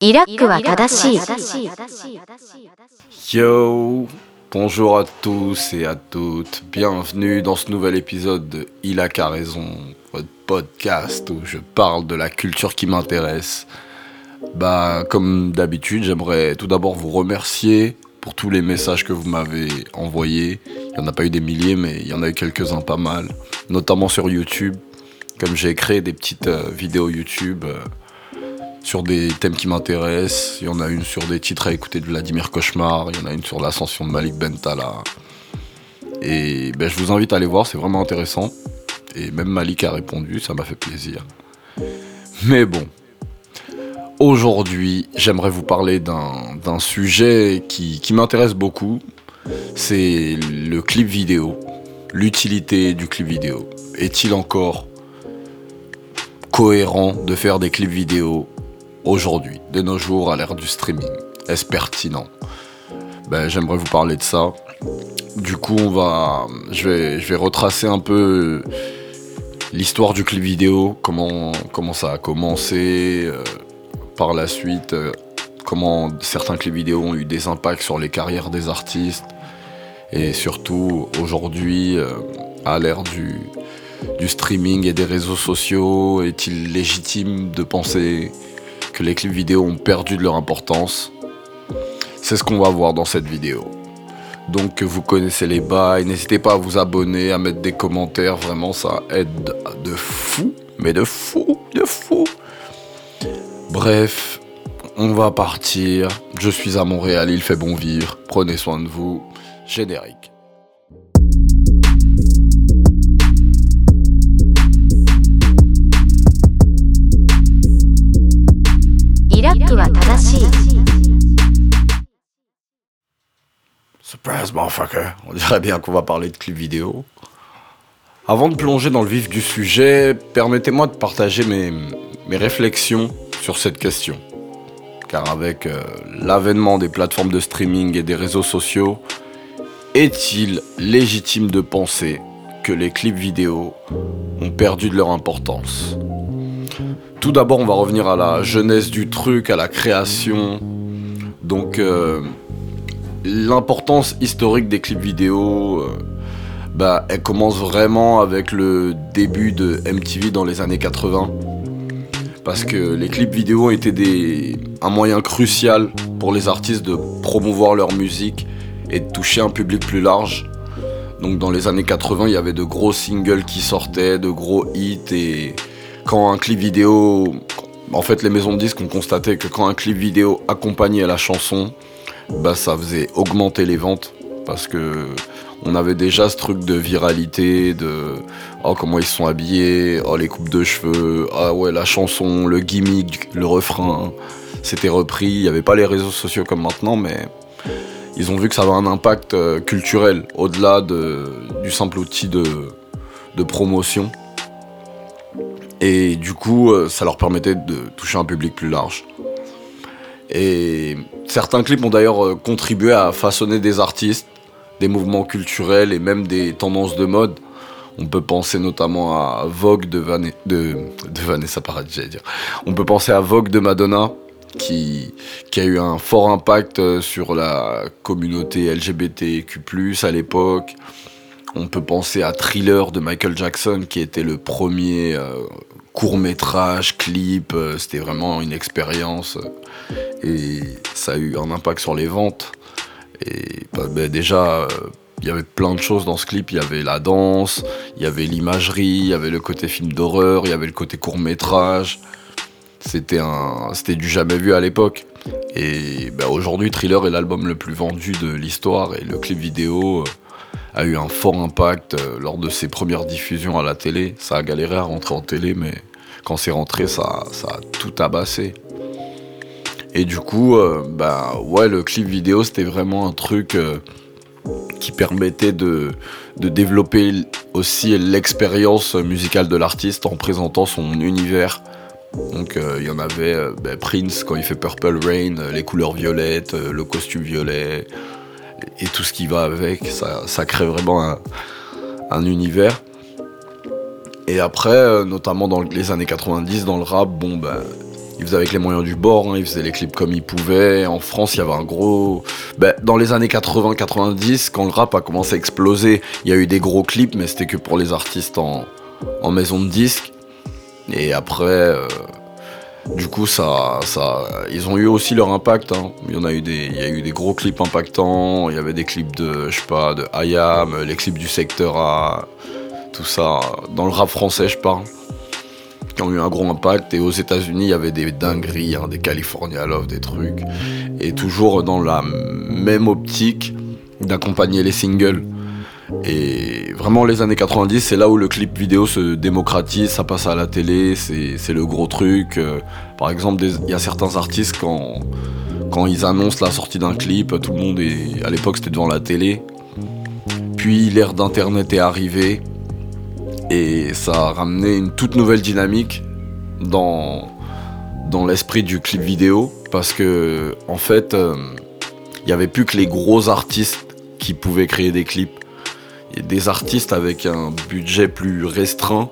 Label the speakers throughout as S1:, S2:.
S1: イラックは正しい。
S2: Yo, bonjour à tous et à toutes, bienvenue dans ce nouvel épisode de Il a qu'à raison, votre podcast où je parle de la culture qui m'intéresse. Bah, comme d'habitude, j'aimerais tout d'abord vous remercier pour tous les messages que vous m'avez envoyés. Il n'y en a pas eu des milliers, mais il y en a eu quelques-uns pas mal, notamment sur YouTube. Comme j'ai créé des petites euh, vidéos YouTube euh, sur des thèmes qui m'intéressent. Il y en a une sur des titres à écouter de Vladimir Cauchemar, il y en a une sur l'ascension de Malik Bentala. Et ben, je vous invite à aller voir, c'est vraiment intéressant. Et même Malik a répondu, ça m'a fait plaisir. Mais bon, aujourd'hui, j'aimerais vous parler d'un sujet qui, qui m'intéresse beaucoup. C'est le clip vidéo. L'utilité du clip vidéo. Est-il encore cohérent de faire des clips vidéo aujourd'hui, de nos jours, à l'ère du streaming. Est-ce pertinent? Ben, J'aimerais vous parler de ça. Du coup, on va, je, vais, je vais retracer un peu l'histoire du clip vidéo, comment, comment ça a commencé, euh, par la suite, euh, comment certains clips vidéo ont eu des impacts sur les carrières des artistes, et surtout aujourd'hui, euh, à l'ère du, du streaming et des réseaux sociaux, est-il légitime de penser les clips vidéo ont perdu de leur importance C'est ce qu'on va voir dans cette vidéo. Donc vous connaissez les bails, n'hésitez pas à vous abonner, à mettre des commentaires, vraiment ça aide de fou, mais de fou, de fou. Bref, on va partir. Je suis à Montréal, il fait bon vivre. Prenez soin de vous. Générique. On dirait bien qu'on va parler de clips vidéo. Avant de plonger dans le vif du sujet, permettez-moi de partager mes, mes réflexions sur cette question. Car avec euh, l'avènement des plateformes de streaming et des réseaux sociaux, est-il légitime de penser que les clips vidéo ont perdu de leur importance? Tout d'abord, on va revenir à la jeunesse du truc, à la création. Donc, euh, l'importance historique des clips vidéo, euh, bah, elle commence vraiment avec le début de MTV dans les années 80. Parce que les clips vidéo étaient des, un moyen crucial pour les artistes de promouvoir leur musique et de toucher un public plus large. Donc dans les années 80, il y avait de gros singles qui sortaient, de gros hits et quand un clip vidéo... En fait, les maisons de disques ont constaté que quand un clip vidéo accompagnait la chanson, bah ça faisait augmenter les ventes parce que on avait déjà ce truc de viralité de oh comment ils sont habillés oh les coupes de cheveux ah ouais la chanson le gimmick le refrain c'était repris. Il n'y avait pas les réseaux sociaux comme maintenant mais ils ont vu que ça avait un impact euh, culturel au-delà de, du simple outil de, de promotion. Et du coup euh, ça leur permettait de toucher un public plus large. Et certains clips ont d'ailleurs euh, contribué à façonner des artistes, des mouvements culturels et même des tendances de mode. On peut penser notamment à Vogue de, Van... de... de Vanessa Paradis, j'allais dire. On peut penser à Vogue de Madonna, qui, qui a eu un fort impact euh, sur la communauté LGBTQ+, à l'époque. On peut penser à Thriller de Michael Jackson, qui était le premier euh, court-métrage, clip. euh, C'était vraiment une expérience. euh, et ça a eu un impact sur les ventes. Et bah, bah, déjà, il y avait plein de choses dans ce clip. Il y avait la danse, il y avait l'imagerie, il y avait le côté film d'horreur, il y avait le côté court métrage. C'était du jamais vu à l'époque. Et bah, aujourd'hui, Thriller est l'album le plus vendu de l'histoire et le clip vidéo a eu un fort impact euh, lors de ses premières diffusions à la télé. Ça a galéré à rentrer en télé, mais quand c'est rentré, ça, a tout tabassé. Et du coup, euh, bah ouais, le clip vidéo, c'était vraiment un truc euh, qui permettait de, développer aussi l'expérience musicale de l'artiste en présentant son univers. Donc il y en avait bah, Prince quand il fait Purple Rain, les couleurs violettes, le costume violet et tout ce qui va avec. Ça, crée vraiment un, un univers. Et après, euh, notamment dans les années 90, dans le rap, bon, ben, ils faisaient avec les moyens du bord, hein, ils faisaient les clips comme ils pouvaient. En France, il y avait un gros. Ben, dans les années 80-90, quand le rap a commencé à exploser, il y a eu des gros clips, mais c'était que pour les artistes en, en maison de disques. Et après, euh, du coup, ça, ça, ils ont eu aussi leur impact. hein. Il y a eu des, gros clips impactants. Il y avait des clips de, je sais de les clips du secteur A, tout ça. Dans le rap français, je parle qui ont eu un gros impact. Et aux États-Unis, il y avait des dingueries, hein, des California Love, des trucs. Et toujours dans la même optique d'accompagner les singles. Et vraiment, les années 90, c'est là où le clip vidéo se démocratise, ça passe à la télé, c'est le gros truc. Euh, Par exemple, il y a certains artistes, quand, ils annoncent la sortie d'un clip, tout le monde est. À l'époque, c'était devant la télé. Puis l'ère d'Internet est arrivée et ça a ramené une toute nouvelle dynamique dans, dans l'esprit du clip vidéo parce que en fait euh, il n'y avait plus que les gros artistes qui pouvaient créer des clips des artistes avec un budget plus restreint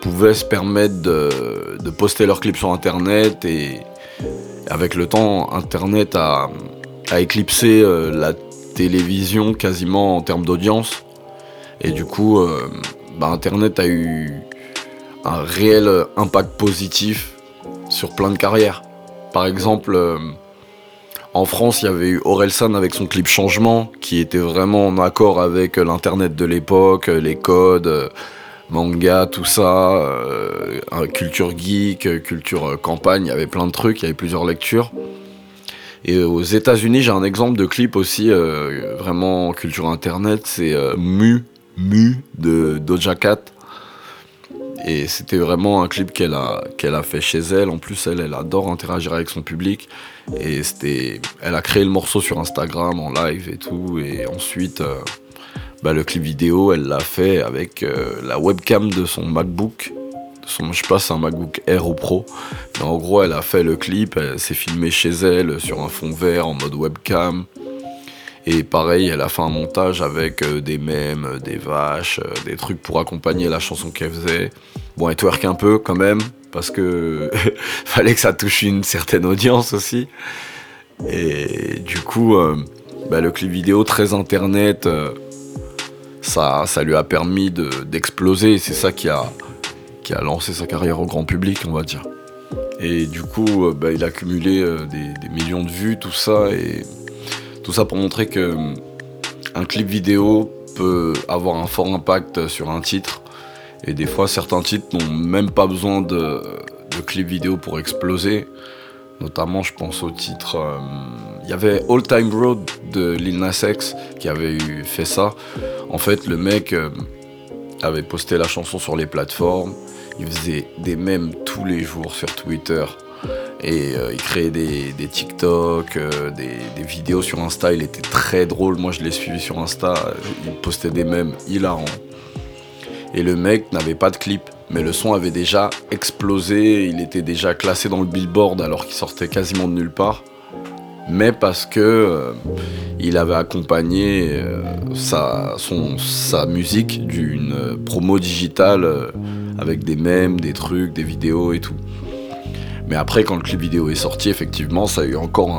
S2: pouvaient se permettre de, poster leurs clips sur internet et avec le temps internet a, éclipsé euh, la télévision quasiment en termes d'audience et du coup euh, bah, Internet a eu un réel impact positif sur plein de carrières. Par exemple, euh, en France, il y avait eu Orelsan avec son clip Changement, qui était vraiment en accord avec euh, l'Internet de l'époque, euh, les codes, euh, manga, tout ça, culture geek, culture campagne, il y avait plein de trucs, il y avait plusieurs lectures. Et aux États-Unis, j'ai un exemple de clip aussi, vraiment culture internet, c'est Mu, Mu de Doja Cat. Et c'était vraiment un clip qu'elle a, a fait chez elle. En plus, elle, elle adore interagir avec son public. Et elle a créé le morceau sur Instagram en live et tout. Et ensuite, euh, bah, le clip vidéo, elle l'a fait avec euh, la webcam de son MacBook. Son, je sais pas, c'est un MacBook Air ou Pro. Mais en gros, elle a fait le clip, elle s'est filmée chez elle sur un fond vert en mode webcam. Et pareil, elle a fait un montage avec euh, des mèmes, euh, des vaches, euh, des trucs pour accompagner la chanson qu'elle faisait. Bon, elle twerk un peu quand même, parce que fallait que ça touche une certaine audience aussi. Et du coup, bah, le clip vidéo très internet, ça, ça lui a permis de- d'exploser. c'est ça qui a, qui a lancé sa carrière au grand public, on va dire. Et du coup, bah, il a accumulé euh, des, des millions de vues, tout ça. Et tout ça pour montrer que euh, un clip vidéo peut avoir un fort impact sur un titre. Et des fois, certains titres n'ont même pas besoin de, clip vidéo pour exploser. Notamment, je pense au titre. euh, Il y avait All Time Road de Lil Nas X qui avait eu fait ça. En fait, le mec euh, avait posté la chanson sur les plateformes. Il faisait des mèmes tous les jours sur Twitter. Et euh, il créait des, TikTok, euh, des, vidéos sur Insta. Il était très drôle. Moi, je l'ai suivi sur Insta. Il postait des mèmes hilarants. Et le mec n'avait pas de clip. Mais le son avait déjà explosé. Il était déjà classé dans le billboard alors qu'il sortait quasiment de nulle part. Mais parce que euh, il avait accompagné sa, sa musique d'une promo digitale avec des mèmes, des trucs, des vidéos et tout. Mais après, quand le clip vidéo est sorti, effectivement, ça a eu encore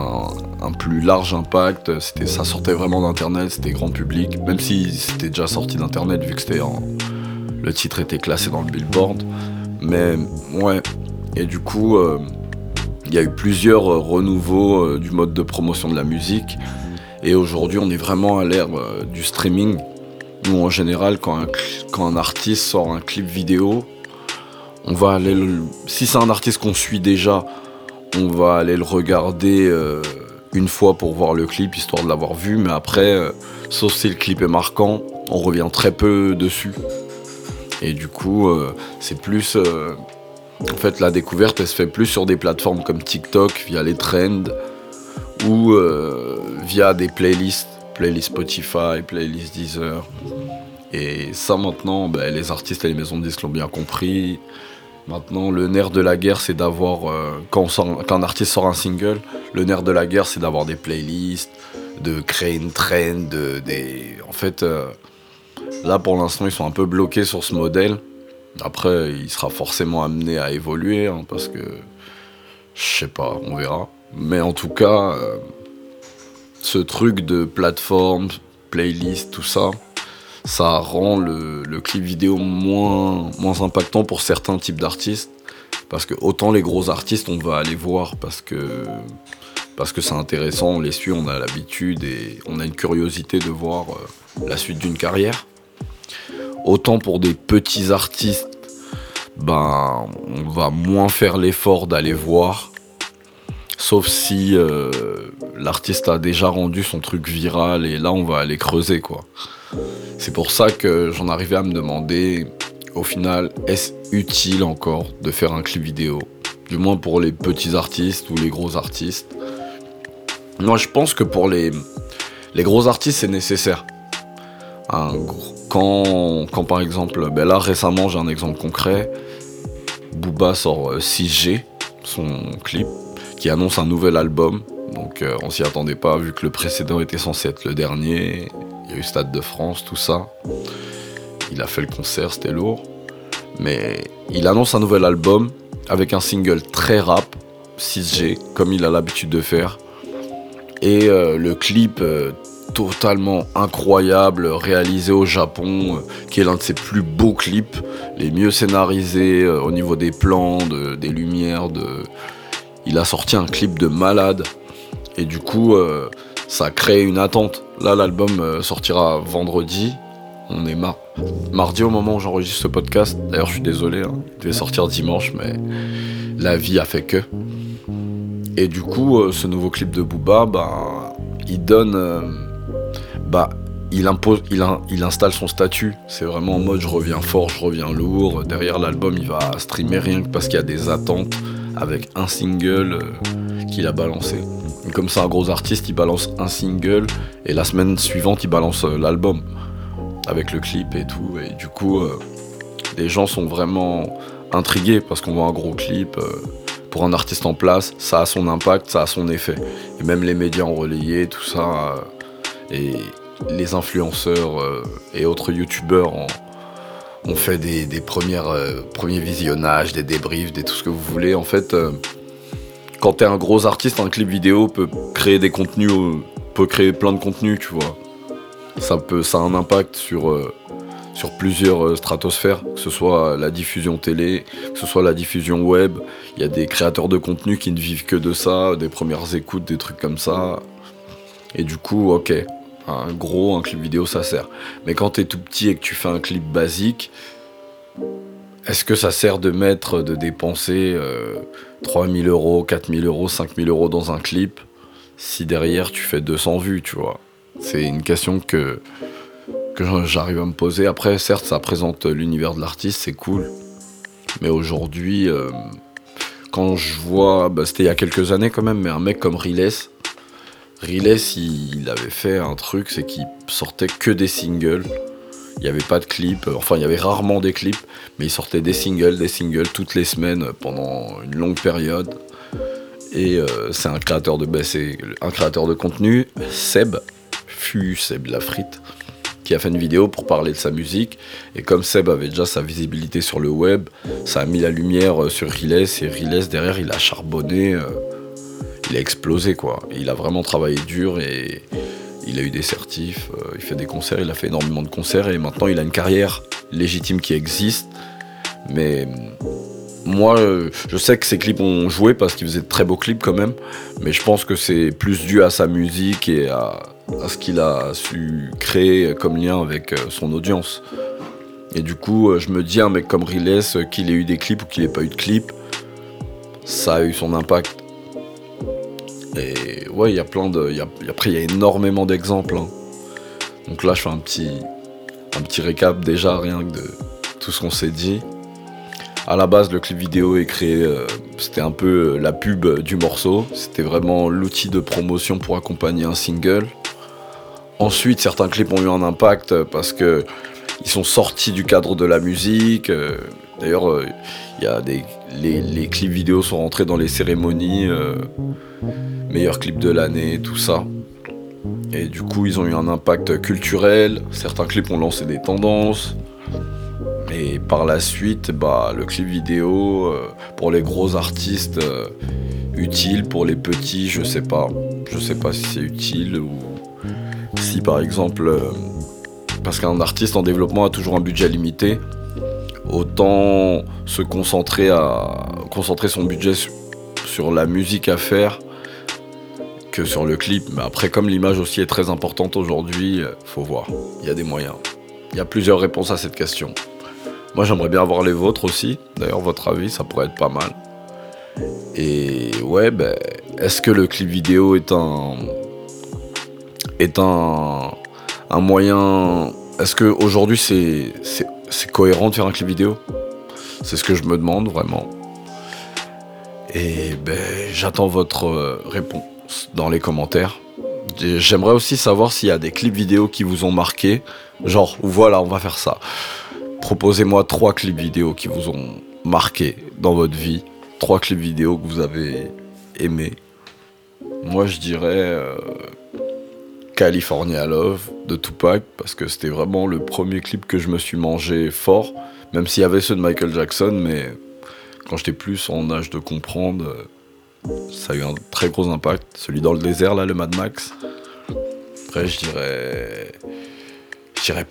S2: un, plus large impact. C'était, ça sortait vraiment d'internet, c'était grand public, même si c'était déjà sorti d'internet vu que c'était en, le titre était classé dans le billboard. Mais ouais, et du coup, euh, il y a eu plusieurs euh, renouveaux euh, du mode de promotion de la musique. Et aujourd'hui, on est vraiment à l'ère du streaming. Nous, en général, quand un artiste sort un clip vidéo, on va aller le... Si c'est un artiste qu'on suit déjà, on va aller le regarder euh, une fois pour voir le clip, histoire de l'avoir vu. Mais après, euh, sauf si le clip est marquant, on revient très peu dessus. Et du coup, euh, c'est plus... en fait, la découverte, elle se fait plus sur des plateformes comme TikTok, via les trends, ou via des playlists, playlists Spotify, playlists Deezer. Et ça, maintenant, ben, les artistes et les maisons de disques l'ont bien compris. Maintenant, le nerf de la guerre, c'est d'avoir, euh, quand, un artiste sort un single, le nerf de la guerre, c'est d'avoir des playlists, de créer une trend, de. En fait, euh, là, pour l'instant, ils sont un peu bloqués sur ce modèle. Après, il sera forcément amené à évoluer, hein, parce que Je sais pas, on verra. Mais en tout cas, euh, ce truc de plateforme, playlist, tout ça, ça rend le, clip vidéo moins, impactant pour certains types d'artistes. Parce que autant les gros artistes, on va aller voir parce que parce que c'est intéressant, on les suit, on a l'habitude et on a une curiosité de voir euh, la suite d'une carrière. Autant pour des petits artistes, ben on va moins faire l'effort d'aller voir. Sauf si euh, l'artiste a déjà rendu son truc viral et là on va aller creuser quoi. C'est pour ça que j'en arrivais à me demander au final, est-ce utile encore de faire un clip vidéo? Du moins pour les petits artistes ou les gros artistes. Moi, je pense que pour les, gros artistes, c'est nécessaire. Un quand, quand, par exemple, ben là récemment, j'ai un exemple concret. Booba sort 6G, euh, son clip, qui annonce un nouvel album. Donc euh, on s'y attendait pas, vu que le précédent était censé être le dernier. Il y a eu Stade de France, tout ça. Il a fait le concert, c'était lourd. Mais il annonce un nouvel album avec un single très rap, 6G, comme il a l'habitude de faire. Et euh, le clip euh, totalement incroyable, réalisé au Japon, euh, qui est l'un de ses plus beaux clips, les mieux scénarisés au niveau des plans, des lumières. De... Il a sorti un clip de malade. Et du coup, ça a créé une attente. Là, l'album sortira vendredi. On est mardi au moment où j'enregistre ce podcast. D'ailleurs, je suis désolé, hein. il devait sortir dimanche, mais la vie a fait que. Et du coup, euh, ce nouveau clip de Booba, bah, il donne. Euh, bah, il, impose, il, installe son statut. C'est vraiment en mode je reviens fort, je reviens lourd. Derrière l'album, il va streamer rien que parce qu'il y a des attentes avec un single euh, qu'il a balancé. comme c'est un gros artiste, il balance un single et la semaine suivante, il balance l'album avec le clip et tout. Et du coup, euh, les gens sont vraiment intrigués parce qu'on voit un gros clip. Euh, pour un artiste en place, ça a son impact, ça a son effet. Et même les médias ont relayé tout ça. Euh, et les influenceurs et autres youtubeurs ont, fait des, premières, premiers visionnages, des débriefs, des tout ce que vous voulez. En fait, quand t'es un gros artiste, un clip vidéo peut créer des contenus, peut créer plein de contenus, tu vois ça, peut, ça a un impact sur, euh, sur plusieurs euh, stratosphères, que ce soit la diffusion télé, que ce soit la diffusion web. Il y a des créateurs de contenu qui ne vivent que de ça, des premières écoutes, des trucs comme ça. Et du coup, ok, un gros, un clip vidéo, ça sert. Mais quand t'es tout petit et que tu fais un clip basique, est-ce que ça sert de mettre, de dépenser 3000 euh, euros, 4000 euros, 5000 euros dans un clip si derrière tu fais 200 vues, tu vois? C'est une question que, que j'arrive à me poser. Après, certes, ça présente l'univers de l'artiste, c'est cool. Mais aujourd'hui, euh, quand je vois, bah, c'était il y a quelques années quand même, mais un mec comme Riles, Riles, il, avait fait un truc, c'est qu'il sortait que des singles. Il n'y avait pas de clips, enfin il y avait rarement des clips, mais il sortait des singles, des singles toutes les semaines pendant une longue période. Et euh, c'est un créateur de bah, un créateur de contenu, Seb, Seb Lafrite, qui a fait une vidéo pour parler de sa musique. Et comme Seb avait déjà sa visibilité sur le web, ça a mis la lumière euh, sur Riles. Et Riles, derrière, il a charbonné. Euh, il a explosé, quoi. Il a vraiment travaillé dur et il a eu des certifs. Euh, il fait des concerts, il a fait énormément de concerts. Et maintenant, il a une carrière légitime qui existe. Mais moi, je sais que ses clips ont joué parce qu'il faisait de très beaux clips quand même, mais je pense que c'est plus dû à sa musique et à, à ce qu'il a su créer comme lien avec euh, son audience. Et du coup, euh, je me dis, un mec comme Riles, euh, qu'il ait eu des clips ou qu'il ait pas eu de clips, ça a eu son impact. Et ouais, il y a plein de. après, il y a énormément d'exemples. Hein. Donc là, je fais un petit, un petit récap déjà, rien que de tout ce qu'on s'est dit. À la base, le clip vidéo est créé, c'était un peu la pub du morceau. C'était vraiment l'outil de promotion pour accompagner un single. Ensuite, certains clips ont eu un impact parce que ils sont sortis du cadre de la musique. Euh, d'ailleurs, euh, y a des les, clips vidéo sont rentrés dans les cérémonies euh, meilleurs clips de l'année, tout ça. Et du coup, ils ont eu un impact culturel. Certains clips ont lancé des tendances. Et par la suite, bah, le clip vidéo, pour les gros artistes, utile pour les petits, je sais pas. Je sais pas si c'est utile ou si par exemple, euh, parce qu'un artiste en développement a toujours un budget limité, autant se concentrer à concentrer son budget sur la musique à faire que sur le clip. Mais après, comme l'image aussi est très importante aujourd'hui, euh, faut voir. Il y a des moyens. Il y a plusieurs réponses à cette question. Moi, j'aimerais bien avoir les vôtres aussi. D'ailleurs, votre avis, ça pourrait être pas mal. Et ouais, ben, est-ce que le clip vidéo est un est un, un moyen Est-ce que aujourd'hui c'est c'est cohérent de faire un clip vidéo C'est ce que je me demande vraiment. Et ben, j'attends votre euh, réponse dans les commentaires. J'aimerais aussi savoir s'il y a des clips vidéo qui vous ont marqué. Genre, voilà, on va faire ça. Proposez-moi trois clips vidéo qui vous ont marqué dans votre vie. Trois clips vidéo que vous avez aimés. Moi, je dirais euh, California Love de Tupac parce que c'était vraiment le premier clip que je me suis mangé fort. Même s'il y avait ceux de Michael Jackson, mais quand j'étais plus en âge de comprendre, euh, ça a eu un très gros impact. Celui dans le désert, là, le Mad Max. Après, je dirais.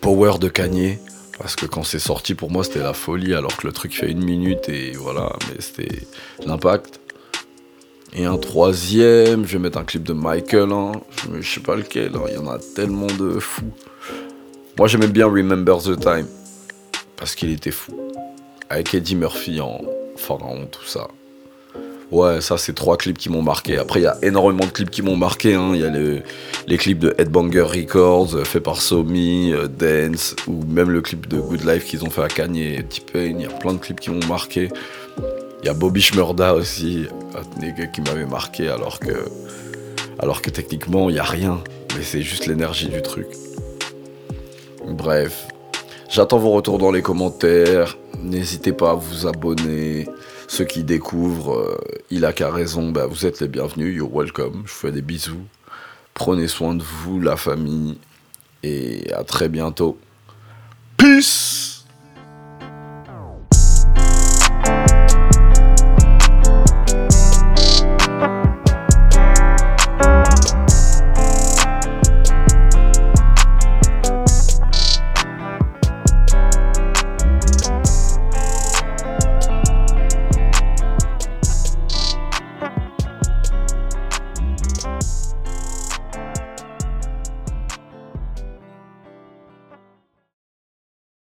S2: Power de Kanye. Parce que quand c'est sorti, pour moi, c'était la folie, alors que le truc fait une minute et voilà, mais c'était l'impact. Et un troisième, je vais mettre un clip de Michael, hein. je, sais pas lequel, hein. il y en a tellement de fous. Moi j'aimais bien Remember the Time, parce qu'il était fou. Avec Eddie Murphy en pharaon, tout ça. Ouais, ça c'est trois clips qui m'ont marqué. Après il y a énormément de clips qui m'ont marqué. Hein. Il y a les clips de Headbanger Records, euh, fait par Somi, euh, Dance, ou même le clip de Good Life qu'ils ont fait à Kanye et T-Pain. Il y a plein de clips qui m'ont marqué. Il y a Bobby Shmurda aussi, qui m'avait marqué alors que, alors que techniquement il n'y a rien, mais c'est juste l'énergie du truc. Bref, j'attends vos retours dans les commentaires. N'hésitez pas à vous abonner. Ceux qui découvrent, euh, il a qu'à raison, bah, vous êtes les bienvenus, you're welcome. Je vous fais des bisous. Prenez soin de vous, la famille, et à très bientôt. Peace